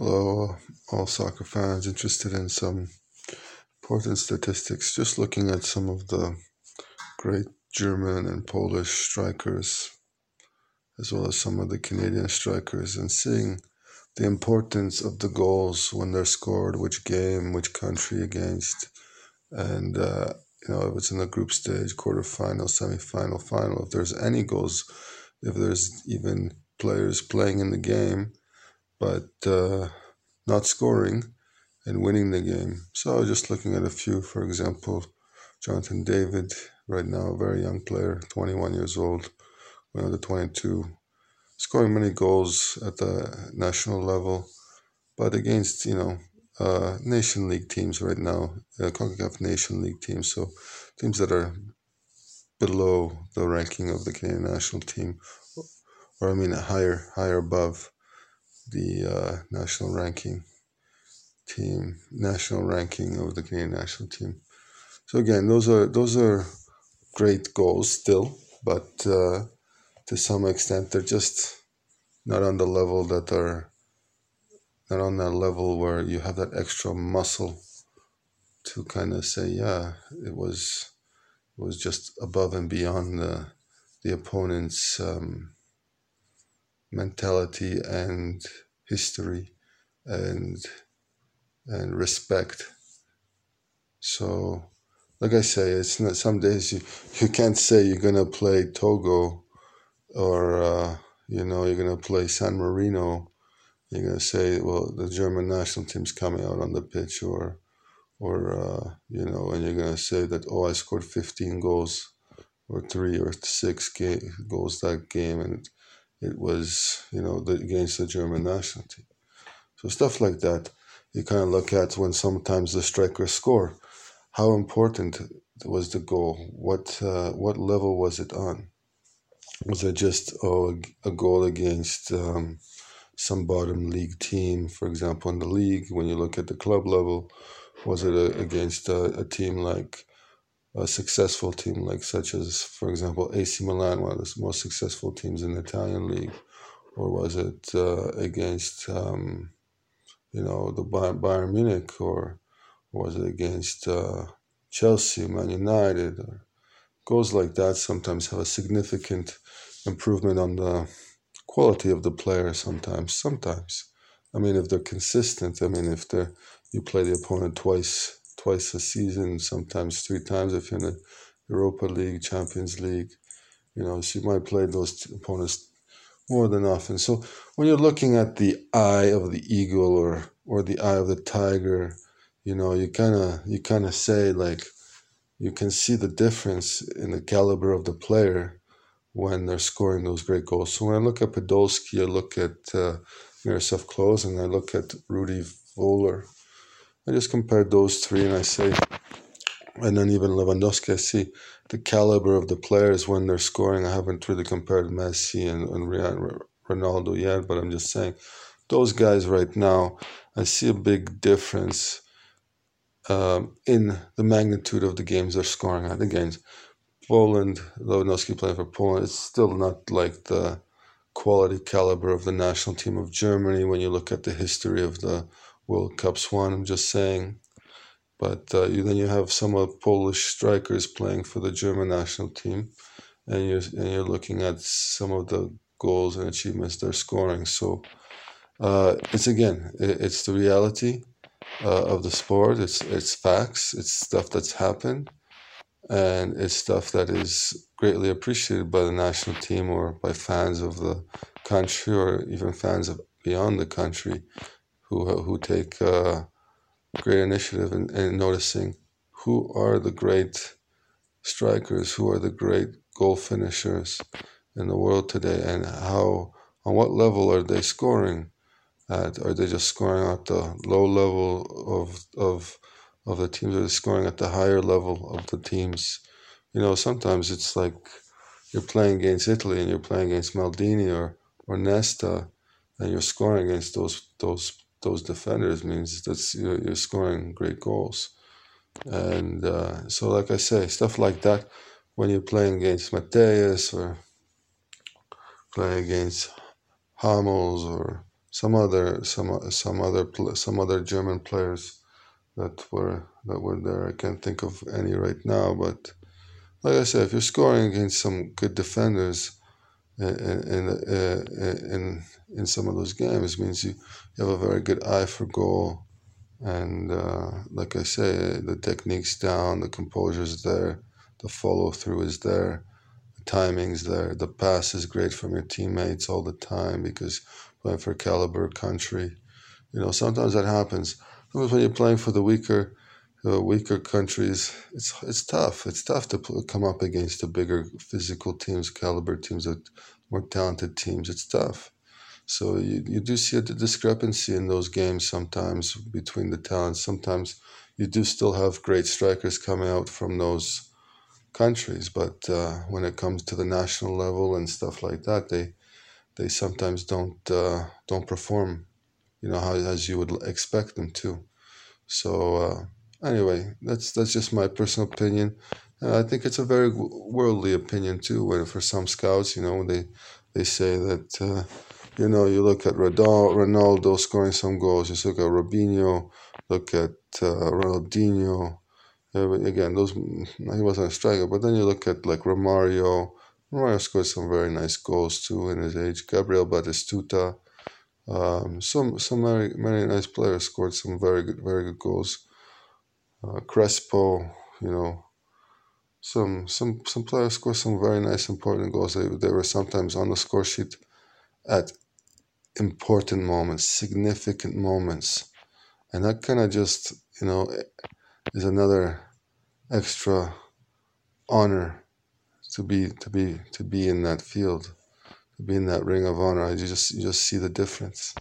Hello, all soccer fans interested in some important statistics. Just looking at some of the great German and Polish strikers, as well as some of the Canadian strikers, and seeing the importance of the goals when they're scored, which game, which country against, and uh, you know if it's in the group stage, quarterfinal, semifinal, final. If there's any goals, if there's even players playing in the game, but uh, not scoring and winning the game. So just looking at a few, for example, Jonathan David, right now, a very young player, 21 years old, one of the 22, scoring many goals at the national level, but against, you know, uh, Nation League teams right now, uh, CONCACAF Nation League teams, so teams that are below the ranking of the Canadian national team, or I mean higher, higher above the uh, national ranking team, national ranking of the Canadian national team. So again, those are those are great goals still, but uh, to some extent they're just not on the level that are not on that level where you have that extra muscle to kind of say, yeah, it was it was just above and beyond the the opponent's um, mentality and history and and respect. So, like I say, it's not some days you you can't say you're gonna play Togo or uh, you know you're gonna play San Marino. You're gonna say, well, the German national team's coming out on the pitch, or or uh, you know, and you're gonna say that oh, I scored 15 goals or three or six ga- goals that game, and it was you know the, against the German national team. So stuff like that, you kind of look at when sometimes the strikers score. How important was the goal? What uh, what level was it on? Was it just oh, a goal against um, some bottom league team, for example, in the league? When you look at the club level, was it a, against a, a team like a successful team like such as, for example, AC Milan, one of the most successful teams in the Italian league, or was it uh, against um, you know the Bayern Munich, or was it against uh, Chelsea, Man United, or goals like that? Sometimes have a significant improvement on the quality of the player. Sometimes, sometimes. I mean, if they're consistent. I mean, if they're you play the opponent twice twice a season, sometimes three times if you're in the Europa League, Champions League. You know, so you might play those opponents more than often. So when you're looking at the eye of the eagle or or the eye of the tiger, you know, you kind of you kind of say like you can see the difference in the caliber of the player when they're scoring those great goals. So when I look at Podolski, I look at uh, Miroslav Klose, and I look at Rudy Voller I just compared those three and I say, and then even Lewandowski, I see the caliber of the players when they're scoring. I haven't really compared Messi and, and Ronaldo yet, but I'm just saying those guys right now, I see a big difference um, in the magnitude of the games they're scoring at. Again, Poland, Lewandowski playing for Poland, it's still not like the quality caliber of the national team of Germany when you look at the history of the World Cups won. I'm just saying. But uh, you, then you have some of Polish strikers playing for the German national team, and you're and you're looking at some of the goals and achievements they're scoring. So uh, it's again, it, it's the reality uh, of the sport. It's it's facts. It's stuff that's happened, and it's stuff that is greatly appreciated by the national team or by fans of the country or even fans of beyond the country who who take uh, great initiative in, in noticing who are the great strikers, who are the great goal finishers in the world today, and how on what level are they scoring at? Are they just scoring at the low level of of of the teams? Are they scoring at the higher level of the teams? You know, sometimes it's like you're playing against Italy and you're playing against Maldini or or Nesta, and you're scoring against those those those defenders means that you're, you're, scoring great goals. And uh, so, like I say, stuff like that when you're playing against Matthäus or playing against Hummels or some other some some other some other German players that were that were there. I can't think of any right now, but like I said, if you're scoring against some good defenders in in in, some of those games, means you, you have a very good eye for goal, and uh, like I say, the technique's down, the composure's there, the follow through is there, the timing's there, the pass is great from your teammates all the time because playing for caliber country, you know, sometimes that happens. Sometimes when you're playing for the weaker uh, weaker countries, it's it's tough. It's tough to come up against the bigger physical teams, caliber teams, that more talented teams. It's tough. So you, you do see a discrepancy in those games sometimes between the talents. Sometimes you do still have great strikers coming out from those countries, but uh, when it comes to the national level and stuff like that, they they sometimes don't uh, don't perform, you know, how, as you would expect them to. So uh, anyway, that's that's just my personal opinion. And I think it's a very worldly opinion too. When for some scouts, you know, they they say that uh, you know you look at Ronaldo scoring some goals. You look at Robinho, look at uh, Ronaldinho. again, those he wasn't a striker, but then you look at like Romario. Romario scored some very nice goals too in his age. Gabriel Batistuta. Um, some some very many nice players scored some very good very good goals uh, Crespo, you know, some some some players score some very nice important goals. They they were sometimes on the score sheet at important moments, significant moments, and that kind of just you know is another extra honor to be to be to be in that field, to be in that ring of honor. You just you just see the difference.